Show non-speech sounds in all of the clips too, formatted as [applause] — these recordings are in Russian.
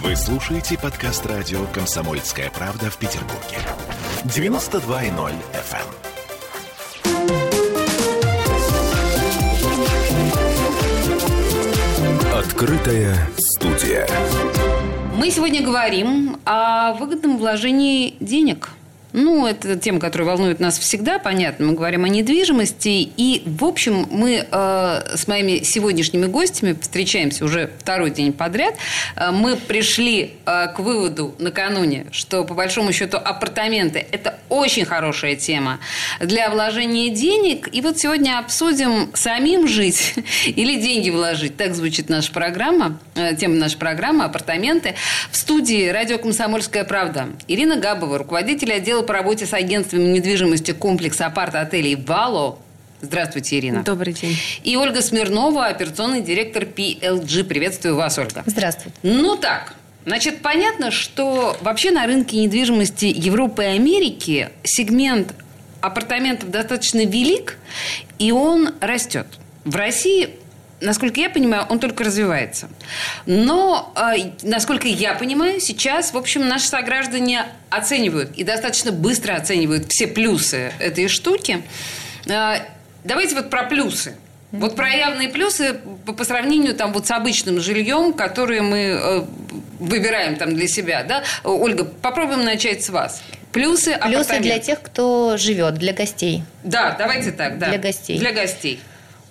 Вы слушаете подкаст радио «Комсомольская правда» в Петербурге. 92.0 FM. Открытая студия. Мы сегодня говорим о выгодном вложении денег – ну, это тема, которая волнует нас всегда, понятно. Мы говорим о недвижимости. И, в общем, мы э, с моими сегодняшними гостями встречаемся уже второй день подряд. Э, мы пришли э, к выводу накануне, что, по большому счету, апартаменты – это очень хорошая тема для вложения денег. И вот сегодня обсудим, самим жить [laughs] или деньги вложить. Так звучит наша программа, э, тема нашей программы «Апартаменты». В студии радио «Комсомольская правда» Ирина Габова, руководитель отдела по работе с агентствами недвижимости комплекса апарт-отелей «Вало». Здравствуйте, Ирина. Добрый день. И Ольга Смирнова, операционный директор PLG. Приветствую вас, Ольга. Здравствуйте. Ну так, Значит, понятно, что вообще на рынке недвижимости Европы и Америки сегмент апартаментов достаточно велик, и он растет. В России насколько я понимаю, он только развивается. Но, э, насколько я понимаю, сейчас, в общем, наши сограждане оценивают и достаточно быстро оценивают все плюсы этой штуки. Э, давайте вот про плюсы. Вот про явные плюсы по, сравнению там вот с обычным жильем, которое мы э, выбираем там для себя, да? Ольга, попробуем начать с вас. Плюсы, Плюсы для тех, кто живет, для гостей. Да, давайте так, да. Для гостей. Для гостей.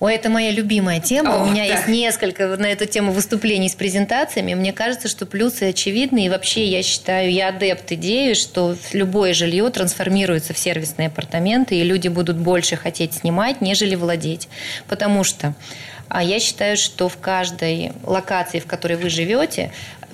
Ой, это моя любимая тема. О, У меня да. есть несколько на эту тему выступлений с презентациями. Мне кажется, что плюсы очевидны. И вообще я считаю, я адепт идеи, что любое жилье трансформируется в сервисные апартаменты, и люди будут больше хотеть снимать, нежели владеть. Потому что а я считаю, что в каждой локации, в которой вы живете,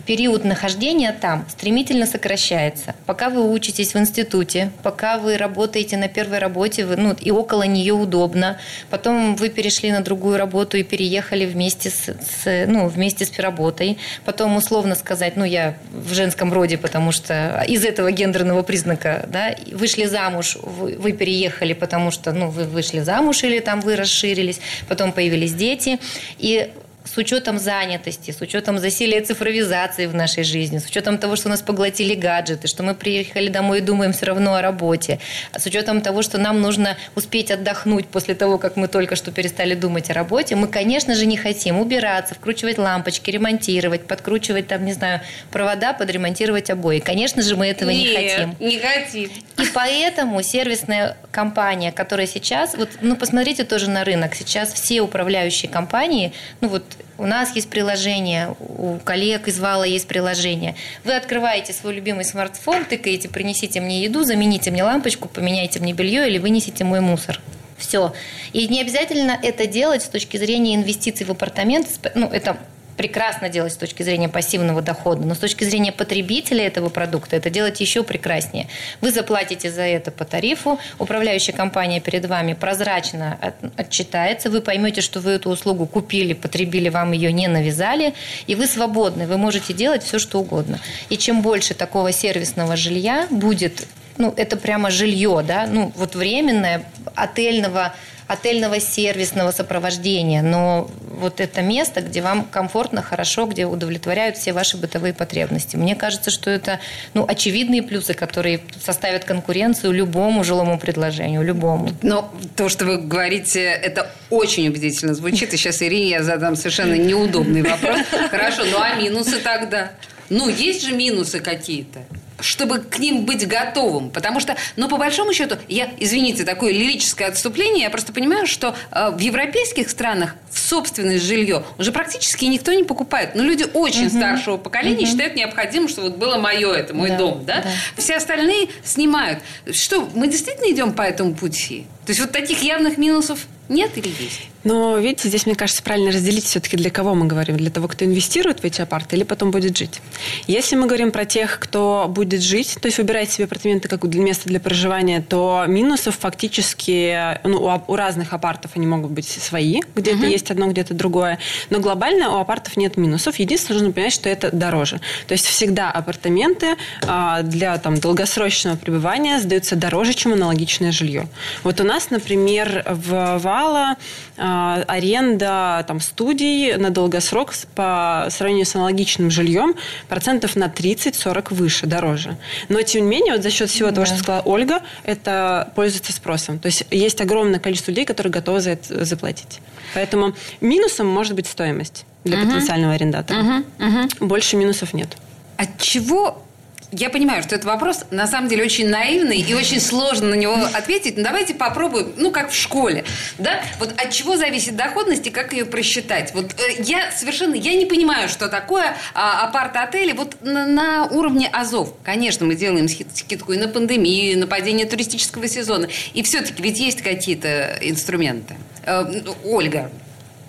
период нахождения там стремительно сокращается. Пока вы учитесь в институте, пока вы работаете на первой работе, вы, ну, и около нее удобно, потом вы перешли на другую работу и переехали вместе с, с, ну, вместе с работой, потом условно сказать, ну, я в женском роде, потому что из этого гендерного признака, да, вышли замуж, вы, вы переехали, потому что, ну, вы вышли замуж или там вы расширились, потом появились дети, и с учетом занятости, с учетом засилия цифровизации в нашей жизни, с учетом того, что нас поглотили гаджеты, что мы приехали домой и думаем все равно о работе, с учетом того, что нам нужно успеть отдохнуть после того, как мы только что перестали думать о работе, мы, конечно же, не хотим убираться, вкручивать лампочки, ремонтировать, подкручивать там, не знаю, провода, подремонтировать обои. Конечно же, мы этого Нет, не хотим. не хотим. И поэтому сервисная компания, которая сейчас, вот, ну, посмотрите тоже на рынок, сейчас все управляющие компании, ну, вот у нас есть приложение, у коллег из Вала есть приложение. Вы открываете свой любимый смартфон, тыкаете, принесите мне еду, замените мне лампочку, поменяйте мне белье или вынесите мой мусор. Все. И не обязательно это делать с точки зрения инвестиций в апартамент. Ну, это прекрасно делать с точки зрения пассивного дохода, но с точки зрения потребителя этого продукта это делать еще прекраснее. Вы заплатите за это по тарифу, управляющая компания перед вами прозрачно отчитается, вы поймете, что вы эту услугу купили, потребили, вам ее не навязали, и вы свободны, вы можете делать все, что угодно. И чем больше такого сервисного жилья будет, ну, это прямо жилье, да, ну, вот временное, отельного отельного сервисного сопровождения, но вот это место, где вам комфортно, хорошо, где удовлетворяют все ваши бытовые потребности. Мне кажется, что это ну, очевидные плюсы, которые составят конкуренцию любому жилому предложению, любому. Но то, что вы говорите, это очень убедительно звучит. И сейчас Ирине я задам совершенно неудобный вопрос. Хорошо, ну а минусы тогда? Ну, есть же минусы какие-то чтобы к ним быть готовым. Потому что, ну, по большому счету, я, извините, такое лирическое отступление, я просто понимаю, что э, в европейских странах в собственное жилье уже практически никто не покупает. Но люди очень угу. старшего поколения угу. считают необходимым, что вот было мое, это мой да, дом, да? да? Все остальные снимают. Что, мы действительно идем по этому пути? То есть вот таких явных минусов нет или есть? Но, видите, здесь, мне кажется, правильно разделить все-таки, для кого мы говорим. Для того, кто инвестирует в эти апарты или потом будет жить. Если мы говорим про тех, кто будет жить, то есть выбирает себе апартаменты как для места для проживания, то минусов фактически ну, у, у разных апартов они могут быть свои. Где-то uh-huh. есть одно, где-то другое. Но глобально у апартов нет минусов. Единственное, нужно понять, что это дороже. То есть всегда апартаменты а, для там, долгосрочного пребывания сдаются дороже, чем аналогичное жилье. Вот у нас, например, в Вала а, аренда там, студий на долгосрок по сравнению с аналогичным жильем процентов на 30-40 выше, дороже. Но, тем не менее, вот за счет всего того, что сказала Ольга, это пользуется спросом. То есть есть огромное количество людей, которые готовы за это заплатить. Поэтому минусом может быть стоимость для угу. потенциального арендатора. Угу, угу. Больше минусов нет. От чего я понимаю, что это вопрос на самом деле очень наивный и очень сложно на него ответить. Но давайте попробуем, ну, как в школе. Да? Вот от чего зависит доходность и как ее просчитать? Вот э, я совершенно, я не понимаю, что такое а, апарт-отели. Вот на, на уровне Азов, конечно, мы делаем скидку и на пандемию, и на падение туристического сезона. И все-таки ведь есть какие-то инструменты. Э, Ольга,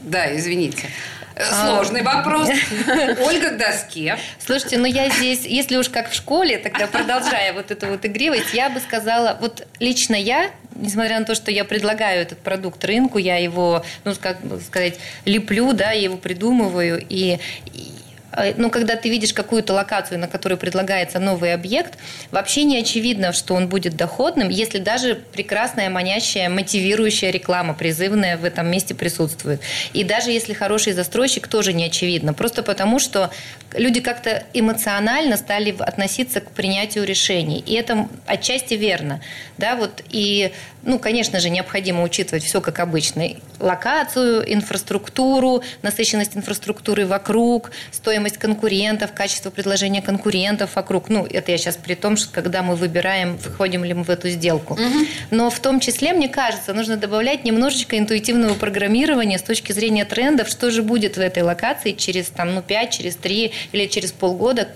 да, извините. Сложный вопрос. [laughs] Ольга к доске. Слушайте, ну я здесь, если уж как в школе, тогда продолжая вот эту вот игривость, я бы сказала, вот лично я, несмотря на то, что я предлагаю этот продукт рынку, я его, ну, как сказать, леплю, да, я его придумываю, и, ну, когда ты видишь какую-то локацию, на которой предлагается новый объект, вообще не очевидно, что он будет доходным, если даже прекрасная, манящая, мотивирующая реклама, призывная в этом месте присутствует. И даже если хороший застройщик, тоже не очевидно. Просто потому, что люди как-то эмоционально стали относиться к принятию решений. И это отчасти верно. Да, вот, и, ну, конечно же, необходимо учитывать все как обычно. Локацию, инфраструктуру, насыщенность инфраструктуры вокруг, стоимость стоимость конкурентов, качество предложения конкурентов вокруг. Ну, это я сейчас при том, что когда мы выбираем, входим ли мы в эту сделку. Угу. Но в том числе, мне кажется, нужно добавлять немножечко интуитивного программирования с точки зрения трендов, что же будет в этой локации через там, ну, 5, через 3 или через полгода.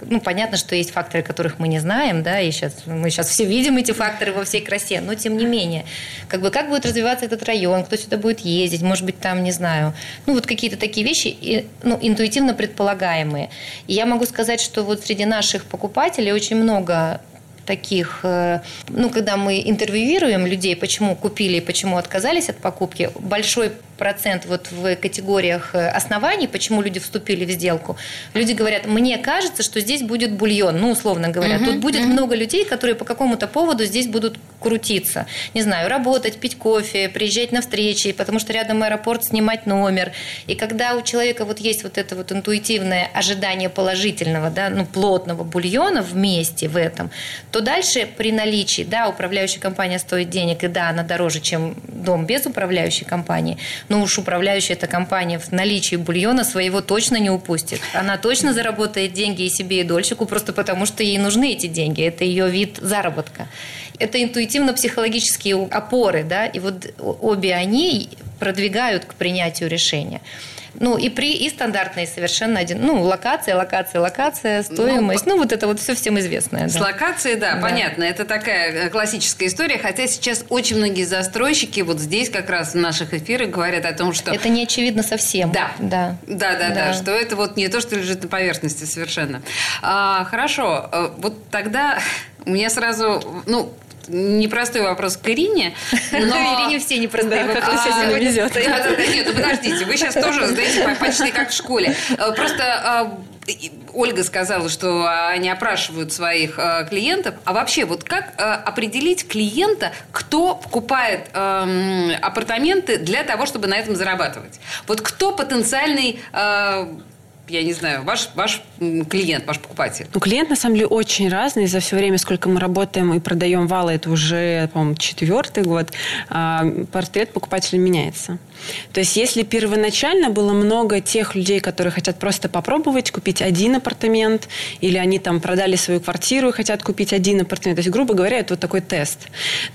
Ну, понятно, что есть факторы, которых мы не знаем, да, и сейчас мы сейчас все видим эти факторы во всей красе, но тем не менее, как бы как будет развиваться этот район, кто сюда будет ездить, может быть, там, не знаю, ну, вот какие-то такие вещи, ну, интуитивно предполагать предполагаемые. И я могу сказать, что вот среди наших покупателей очень много таких, э, ну, когда мы интервьюируем людей, почему купили и почему отказались от покупки, большой процент вот в категориях э, оснований, почему люди вступили в сделку, люди говорят, мне кажется, что здесь будет бульон, ну, условно говоря. Угу, Тут будет угу. много людей, которые по какому-то поводу здесь будут крутиться. Не знаю, работать, пить кофе, приезжать на встречи, потому что рядом аэропорт, снимать номер. И когда у человека вот есть вот это вот интуитивное ожидание положительного, да, ну, плотного бульона вместе в этом, то дальше при наличии, да, управляющая компания стоит денег, и да, она дороже, чем дом без управляющей компании, ну уж управляющая эта компания в наличии бульона своего точно не упустит. Она точно заработает деньги и себе, и дольщику, просто потому что ей нужны эти деньги. Это ее вид заработка. Это интуитивно-психологические опоры, да, и вот обе они продвигают к принятию решения. Ну, и при и стандартные совершенно один. Ну, локация, локация, локация, стоимость. Ну, ну вот это вот все всем известное. С да. локацией, да, да, понятно. Это такая э, классическая история. Хотя сейчас очень многие застройщики вот здесь как раз в наших эфирах говорят о том, что... Это не очевидно совсем. Да. Да. Да, да, да. да что это вот не то, что лежит на поверхности совершенно. А, хорошо. Э, вот тогда [laughs] у меня сразу... Ну, непростой вопрос к Ирине. Но... [laughs] Ирине все непростые вопросы сегодня везет. Нет, ну подождите, вы сейчас тоже задаете почти как в школе. Э, просто а, Ольга сказала, что они опрашивают своих э, клиентов. А вообще, вот как э, определить клиента, кто покупает эм, апартаменты для того, чтобы на этом зарабатывать? Вот кто потенциальный я не знаю, ваш, ваш клиент, ваш покупатель? Ну, клиент, на самом деле, очень разный. За все время, сколько мы работаем и продаем валы, это уже, по-моему, четвертый год, а, портрет покупателя меняется. То есть, если первоначально было много тех людей, которые хотят просто попробовать купить один апартамент, или они там продали свою квартиру и хотят купить один апартамент, то есть, грубо говоря, это вот такой тест,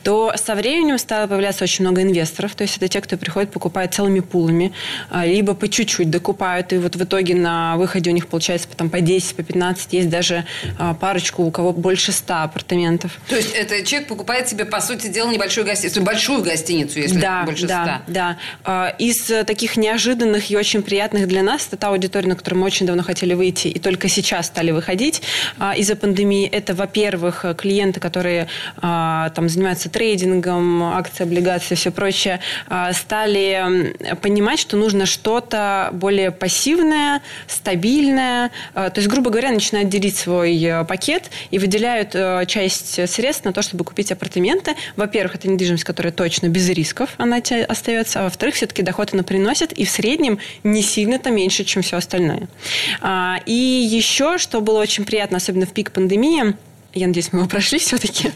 то со временем стало появляться очень много инвесторов, то есть, это те, кто приходит, покупает целыми пулами, а, либо по чуть-чуть докупают, и вот в итоге на выходе у них получается там, по 10, по 15, есть даже а, парочку, у кого больше 100 апартаментов. То есть, это человек покупает себе, по сути дела, небольшую гостиницу, большую гостиницу, если да, больше 100. Да, да. Из э, таких неожиданных и очень приятных для нас, это та аудитория, на которую мы очень давно хотели выйти и только сейчас стали выходить а, из-за пандемии. Это, во-первых, клиенты, которые а, там занимаются трейдингом, акции, облигации, все прочее, стали понимать, что нужно что-то более пассивное, стабильная. То есть, грубо говоря, начинают делить свой пакет и выделяют часть средств на то, чтобы купить апартаменты. Во-первых, это недвижимость, которая точно без рисков, она остается. А во-вторых, все-таки доход она приносит, и в среднем не сильно-то меньше, чем все остальное. И еще, что было очень приятно, особенно в пик пандемии, я надеюсь, мы его прошли [laughs] все-таки,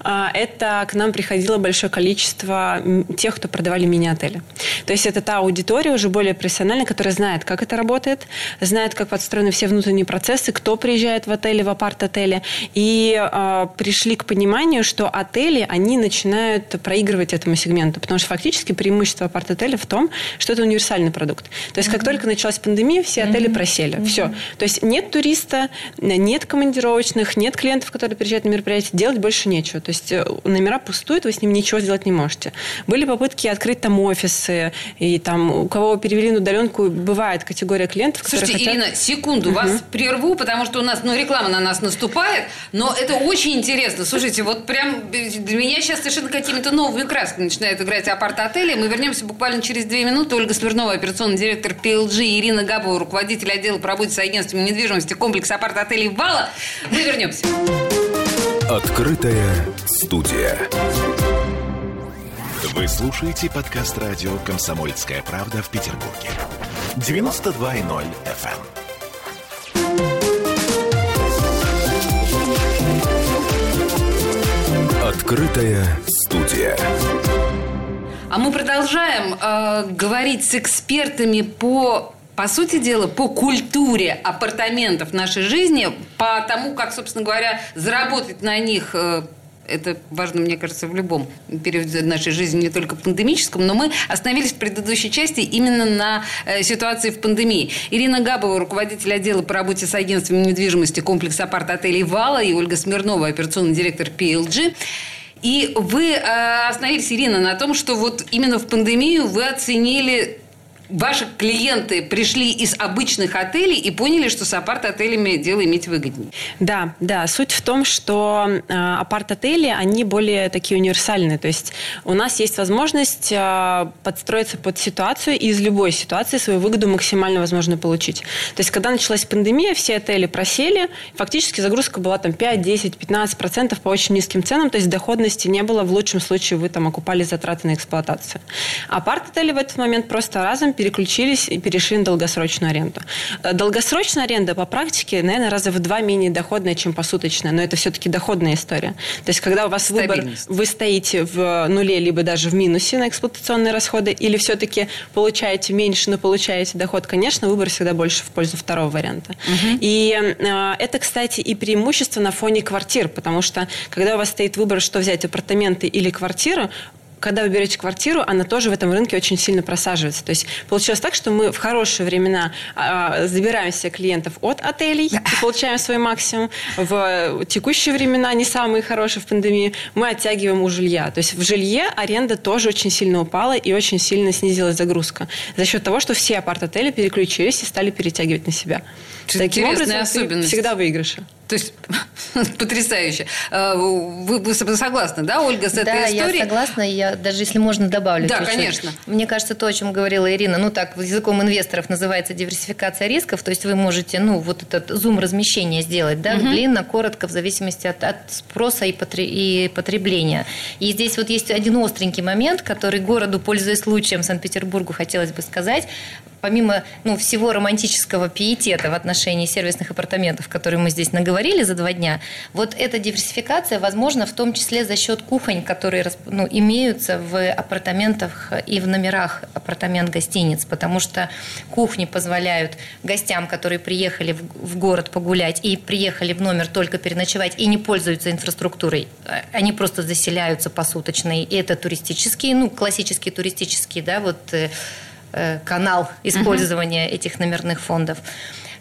а, это к нам приходило большое количество тех, кто продавали мини-отели. То есть это та аудитория уже более профессиональная, которая знает, как это работает, знает, как подстроены все внутренние процессы, кто приезжает в отели, в апарт-отели. И э, пришли к пониманию, что отели, они начинают проигрывать этому сегменту, потому что фактически преимущество апарт-отеля в том, что это универсальный продукт. То есть mm-hmm. как только началась пандемия, все отели mm-hmm. просели. Mm-hmm. Все. То есть нет туриста, нет командировочных, нет клиентов, который приезжает на мероприятие, делать больше нечего. То есть э, номера пустуют, вы с ним ничего сделать не можете. Были попытки открыть там офисы, и там у кого перевели на удаленку, бывает категория клиентов, которые Слушайте, хотят... Ирина, секунду, угу. вас прерву, потому что у нас, ну, реклама на нас наступает, но это очень интересно. Слушайте, вот прям для меня сейчас совершенно какими-то новыми красками начинает играть апарт-отели. Мы вернемся буквально через две минуты. Ольга Смирнова, операционный директор PLG, Ирина Габова, руководитель отдела по работе с агентством недвижимости комплекса апарт-отелей «Вала». Мы вернемся. Открытая студия. Вы слушаете подкаст радио «Комсомольская правда» в Петербурге. 92.0 FM. Эм. Открытая студия. А мы продолжаем э, говорить с экспертами по по сути дела, по культуре апартаментов нашей жизни, по тому, как, собственно говоря, заработать на них э, это важно, мне кажется, в любом периоде нашей жизни, не только пандемическом, но мы остановились в предыдущей части именно на э, ситуации в пандемии. Ирина Габова, руководитель отдела по работе с агентством недвижимости комплекса апарт-отелей «Вала» и Ольга Смирнова, операционный директор PLG. И вы э, остановились, Ирина, на том, что вот именно в пандемию вы оценили ваши клиенты пришли из обычных отелей и поняли, что с апарт-отелями дело иметь выгоднее. Да, да. Суть в том, что э, апарт-отели, они более такие универсальные. То есть у нас есть возможность э, подстроиться под ситуацию и из любой ситуации свою выгоду максимально возможно получить. То есть когда началась пандемия, все отели просели, фактически загрузка была там 5, 10, 15 процентов по очень низким ценам, то есть доходности не было. В лучшем случае вы там окупали затраты на эксплуатацию. Апарт-отели в этот момент просто разом переключились и перешли на долгосрочную аренду. Э, долгосрочная аренда по практике, наверное, раза в два менее доходная, чем посуточная, но это все-таки доходная история. То есть, когда у вас выбор, вы стоите в нуле, либо даже в минусе на эксплуатационные расходы, или все-таки получаете меньше, но получаете доход, конечно, выбор всегда больше в пользу второго варианта. Угу. И э, это, кстати, и преимущество на фоне квартир, потому что, когда у вас стоит выбор, что взять, апартаменты или квартиру, когда вы берете квартиру, она тоже в этом рынке очень сильно просаживается. То есть получилось так, что мы в хорошие времена а, забираем себе клиентов от отелей и получаем свой максимум. В текущие времена, не самые хорошие в пандемии, мы оттягиваем у жилья. То есть в жилье аренда тоже очень сильно упала и очень сильно снизилась загрузка. За счет того, что все апарт-отели переключились и стали перетягивать на себя. Таким образом, особенность. всегда выигрыше. То есть [laughs] потрясающе. А, вы, вы согласны, да, Ольга, с этой да, историей? Да, я согласна. Я даже если можно добавлю. Да, чуть-чуть. конечно. Мне кажется, то, о чем говорила Ирина, ну так языком инвесторов называется диверсификация рисков. То есть вы можете, ну вот этот зум размещения сделать, да, угу. длинно, коротко, в зависимости от, от спроса и потребления. И здесь вот есть один остренький момент, который городу, пользуясь случаем Санкт-Петербургу, хотелось бы сказать помимо ну, всего романтического пиетета в отношении сервисных апартаментов, которые мы здесь наговорили за два дня, вот эта диверсификация возможна в том числе за счет кухонь, которые ну, имеются в апартаментах и в номерах апартамент-гостиниц, потому что кухни позволяют гостям, которые приехали в город погулять и приехали в номер только переночевать и не пользуются инфраструктурой, они просто заселяются посуточно, и это туристические, ну, классические туристические, да, вот э, Э, канал использования uh-huh. этих номерных фондов.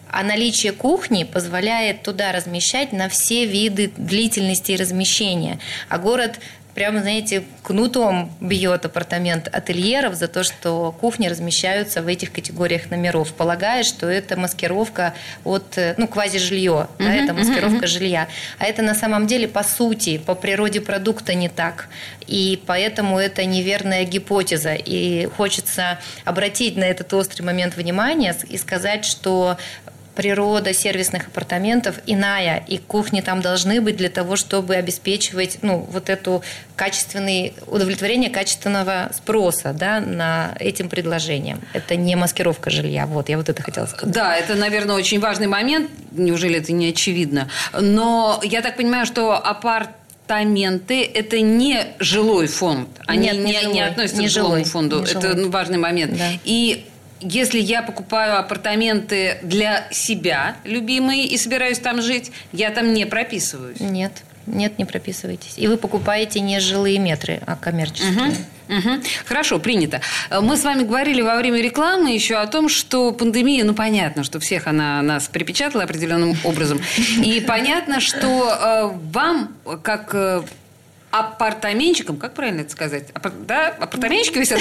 А наличие кухни позволяет туда размещать на все виды длительности размещения. А город прямо, знаете, кнутом бьет апартамент ательеров за то, что кухни размещаются в этих категориях номеров, полагая, что это маскировка от, э, ну, квази-жилье, да, это маскировка жилья. А это на самом деле, по сути, по природе продукта не так. И поэтому это неверная гипотеза. И хочется обратить на этот острый момент внимания и сказать, что природа сервисных апартаментов иная, и кухни там должны быть для того, чтобы обеспечивать ну, вот эту качественный, удовлетворение качественного спроса да, на этим предложением. Это не маскировка жилья. Вот, я вот это хотела сказать. Да, это, наверное, очень важный момент. Неужели это не очевидно? Но я так понимаю, что апарт апартаменты – это не жилой фонд. Они Нет, не, не, жилой, не относятся не к жилому жилой, фонду. Это жилой. важный момент. Да. И если я покупаю апартаменты для себя, любимые, и собираюсь там жить, я там не прописываюсь. Нет, нет, не прописывайтесь. И вы покупаете не жилые метры, а коммерческие. Угу. Угу. Хорошо, принято. Мы с вами говорили во время рекламы еще о том, что пандемия, ну понятно, что всех она нас припечатала определенным образом. И понятно, что э, вам, как э, апартаментчиком, как правильно это сказать? Апар... Да, апартаментчики висят?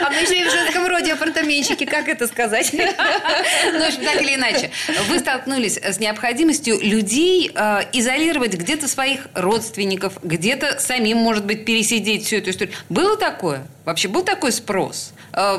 А мы же в женском роде апартаментчики, как это сказать? Ну, так или иначе. Вы столкнулись с необходимостью людей э, изолировать где-то своих родственников, где-то самим, может быть, пересидеть всю эту историю. Было такое? Вообще был такой спрос? Э,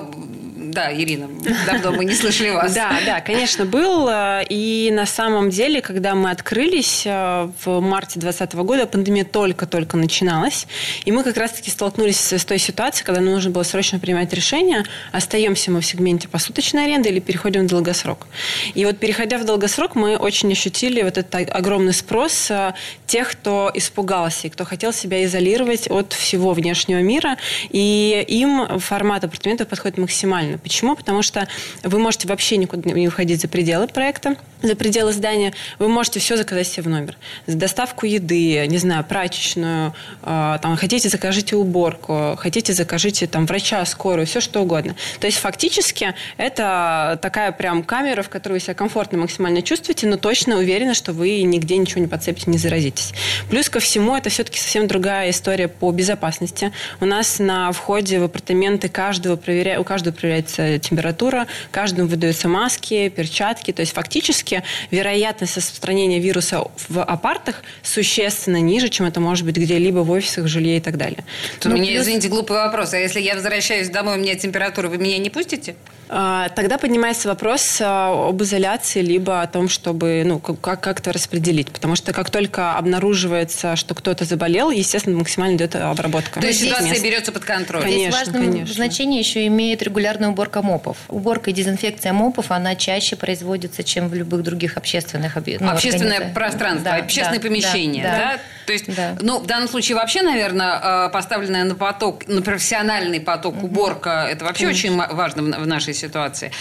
да, Ирина, давно мы не слышали вас. Да, да, конечно, был. И на самом деле, когда мы открылись э, в марте 2020 года, пандемия только-только начиналась. И мы как раз-таки столкнулись с той ситуацией, когда нужно было срочно принимать решение, остаемся мы в сегменте посуточной аренды или переходим в долгосрок. И вот переходя в долгосрок, мы очень ощутили вот этот огромный спрос э, тех, кто испугался и кто хотел себя изолировать от всего внешнего мира. И им формат апартаментов подходит максимально. Почему? Потому что вы можете вообще никуда не уходить за пределы проекта, за пределы здания. Вы можете все заказать себе в номер. Доставку еды, не знаю, прачечную, э, там, хотите, закажите уборку, хотите, закажите там врача, скорую, все что угодно. То есть фактически это такая прям камера, в которой вы себя комфортно максимально чувствуете, но точно уверены, что вы нигде ничего не подцепите, не заразитесь. Плюс ко всему, это все-таки совсем другая история по безопасности. У нас на входе входе в апартаменты каждого проверя... у каждого проверяется температура, каждому выдаются маски, перчатки. То есть фактически вероятность распространения вируса в апартах существенно ниже, чем это может быть где-либо в офисах, жилье и так далее. То ну, мне, плюс... извините, глупый вопрос. А если я возвращаюсь домой, у меня температура, вы меня не пустите? А, тогда поднимается вопрос а, об изоляции, либо о том, чтобы ну, как- как-то распределить. Потому что как только обнаруживается, что кто-то заболел, естественно, максимально идет обработка. То есть ситуация мест. берется под контроль. Конечно, Здесь важное конечно. значение еще имеет регулярная уборка мопов. Уборка и дезинфекция мопов, она чаще производится, чем в любых других общественных объектах. Ну, Общественное пространство, да, общественное да, помещение. Да, да? То есть, да. ну, в данном случае вообще, наверное, поставленная на поток, на профессиональный поток уборка, это вообще конечно. очень важно в нашей ситуации.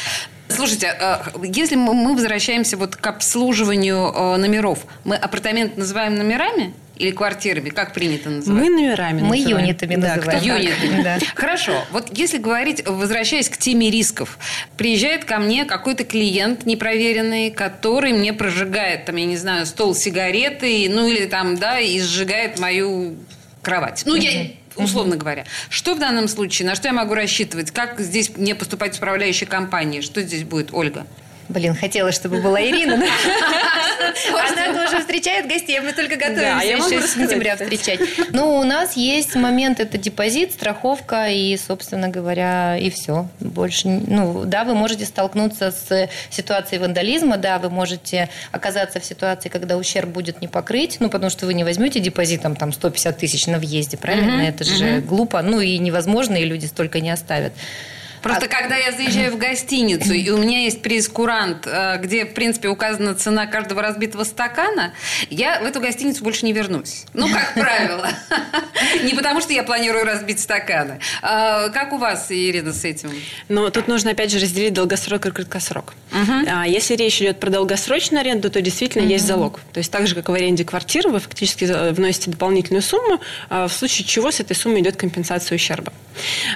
Слушайте, э, если мы возвращаемся вот к обслуживанию э, номеров, мы апартамент называем номерами? Или квартирами, как принято называть? Мы номерами Мы называем. юнитами да, называем. Юнитами. Да. Хорошо. Вот если говорить, возвращаясь к теме рисков, приезжает ко мне какой-то клиент непроверенный, который мне прожигает, там, я не знаю, стол сигареты, ну или там, да, и сжигает мою кровать. Ну, я условно говоря. Что в данном случае, на что я могу рассчитывать? Как здесь мне поступать в управляющей компании? Что здесь будет, Ольга? Блин, хотелось, чтобы была Ирина. [laughs] Она тоже встречает гостей, мы только готовимся с сентября встречать. Ну, у нас есть момент, это депозит, страховка и, собственно говоря, и все. Больше, ну, да, вы можете столкнуться с ситуацией вандализма, да, вы можете оказаться в ситуации, когда ущерб будет не покрыть, ну, потому что вы не возьмете депозитом там 150 тысяч на въезде, правильно? Это же глупо, ну, и невозможно, и люди столько не оставят. Просто а... когда я заезжаю в гостиницу, и у меня есть прейскурант, э, где, в принципе, указана цена каждого разбитого стакана, я в эту гостиницу больше не вернусь. Ну, как [laughs] правило. Не потому, что я планирую разбить стаканы. А как у вас, Ирина, с этим? Ну, тут нужно, опять же, разделить долгосрок и краткосрок. А если речь идет про долгосрочную аренду, то действительно есть залог. То есть так же, как в аренде квартиры, вы фактически вносите дополнительную сумму, а в случае чего с этой суммы идет компенсация ущерба.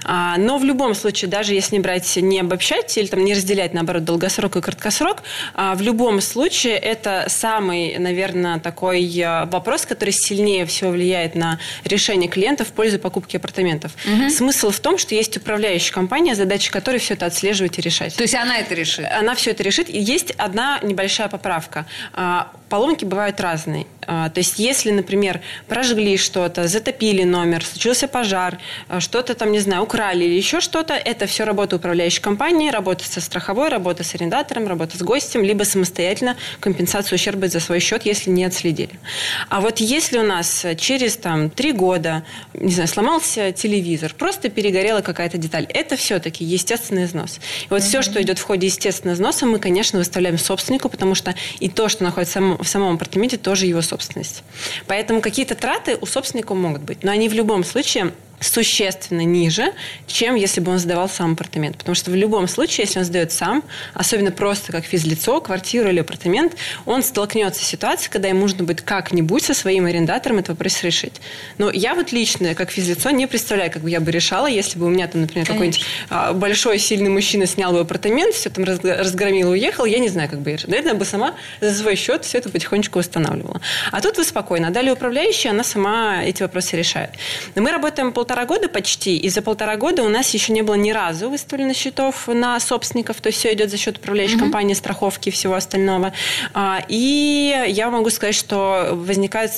Но в любом случае, даже если брать, не обобщать или там не разделять, наоборот, долгосрок и краткосрок, а в любом случае это самый, наверное, такой э, вопрос, который сильнее всего влияет на решение клиента в пользу покупки апартаментов. Угу. Смысл в том, что есть управляющая компания, задача которой все это отслеживать и решать. То есть она это решит? Она все это решит. И есть одна небольшая поправка. Поломки бывают разные. А, то есть, если, например, прожгли что-то, затопили номер, случился пожар, а, что-то там, не знаю, украли или еще что-то, это все работа управляющей компании, работа со страховой, работа с арендатором, работа с гостем, либо самостоятельно компенсацию ущерба за свой счет, если не отследили. А вот если у нас через там три года, не знаю, сломался телевизор, просто перегорела какая-то деталь, это все-таки естественный износ. И вот mm-hmm. все, что идет в ходе естественного износа, мы, конечно, выставляем собственнику, потому что и то, что находится в самом апартаменте, тоже его собственность. Поэтому какие-то траты у собственника могут быть, но они в любом случае существенно ниже, чем если бы он сдавал сам апартамент. Потому что в любом случае, если он сдает сам, особенно просто как физлицо, квартиру или апартамент, он столкнется с ситуацией, когда ему нужно будет как-нибудь со своим арендатором этот вопрос решить. Но я вот лично, как физлицо, не представляю, как бы я бы решала, если бы у меня там, например, какой-нибудь а, большой, сильный мужчина снял бы апартамент, все там разгромил и уехал, я не знаю, как бы я решила. Наверное, бы сама за свой счет все это потихонечку восстанавливала. А тут вы спокойно. А далее управляющая, она сама эти вопросы решает. Но мы работаем полтора года почти, и за полтора года у нас еще не было ни разу выставлено счетов на собственников, то есть все идет за счет управляющей mm-hmm. компании, страховки и всего остального. А, и я могу сказать, что возникают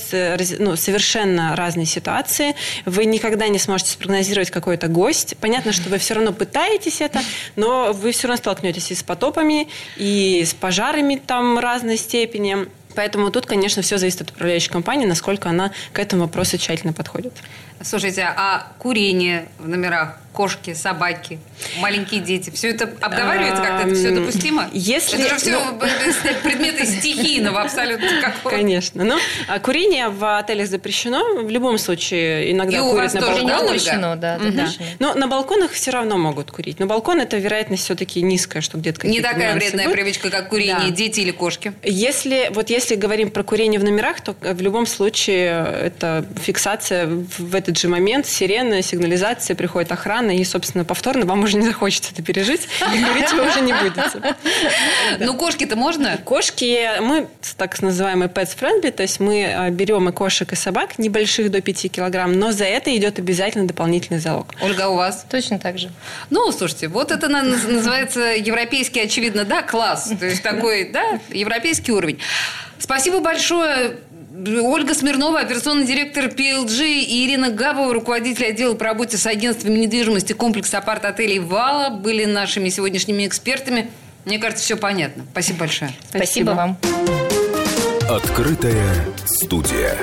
ну, совершенно разные ситуации. Вы никогда не сможете спрогнозировать какой-то гость. Понятно, что вы все равно пытаетесь это, но вы все равно столкнетесь и с потопами, и с пожарами там разной степени. Поэтому тут, конечно, все зависит от управляющей компании, насколько она к этому вопросу тщательно подходит. Слушайте, а курение в номерах кошки, собаки, маленькие дети. Все это обговаривается как-то? Это все допустимо? Если, это же все ну, предметы стихийного абсолютно какого Конечно. Но ну, а курение в отелях запрещено. В любом случае иногда И курят на балконах. запрещено, да. Угу. да. Но на балконах все равно могут курить. Но балкон это вероятность все-таки низкая, что где-то Не такая вредная будут. привычка, как курение да. дети или кошки. Если, вот если говорим про курение в номерах, то в любом случае это фиксация в этот же момент, сирена, сигнализация, приходит охрана, и, собственно, повторно вам уже не захочется это пережить, и говорить вы уже не будете. [laughs] Ну, кошки-то можно? Кошки, мы так называемые pets friendly, то есть мы а, берем и кошек, и собак, небольших до 5 килограмм, но за это идет обязательно дополнительный залог. Ольга, у вас? Точно так же. Ну, слушайте, вот это называется европейский, очевидно, да, класс. То есть такой, да, европейский уровень. Спасибо большое. Ольга Смирнова, операционный директор PLG, и Ирина Габова, руководитель отдела по работе с агентством недвижимости комплекса апарт-отелей «Вала» были нашими сегодняшними экспертами. Мне кажется, все понятно. Спасибо большое. Спасибо, Спасибо вам. Открытая студия.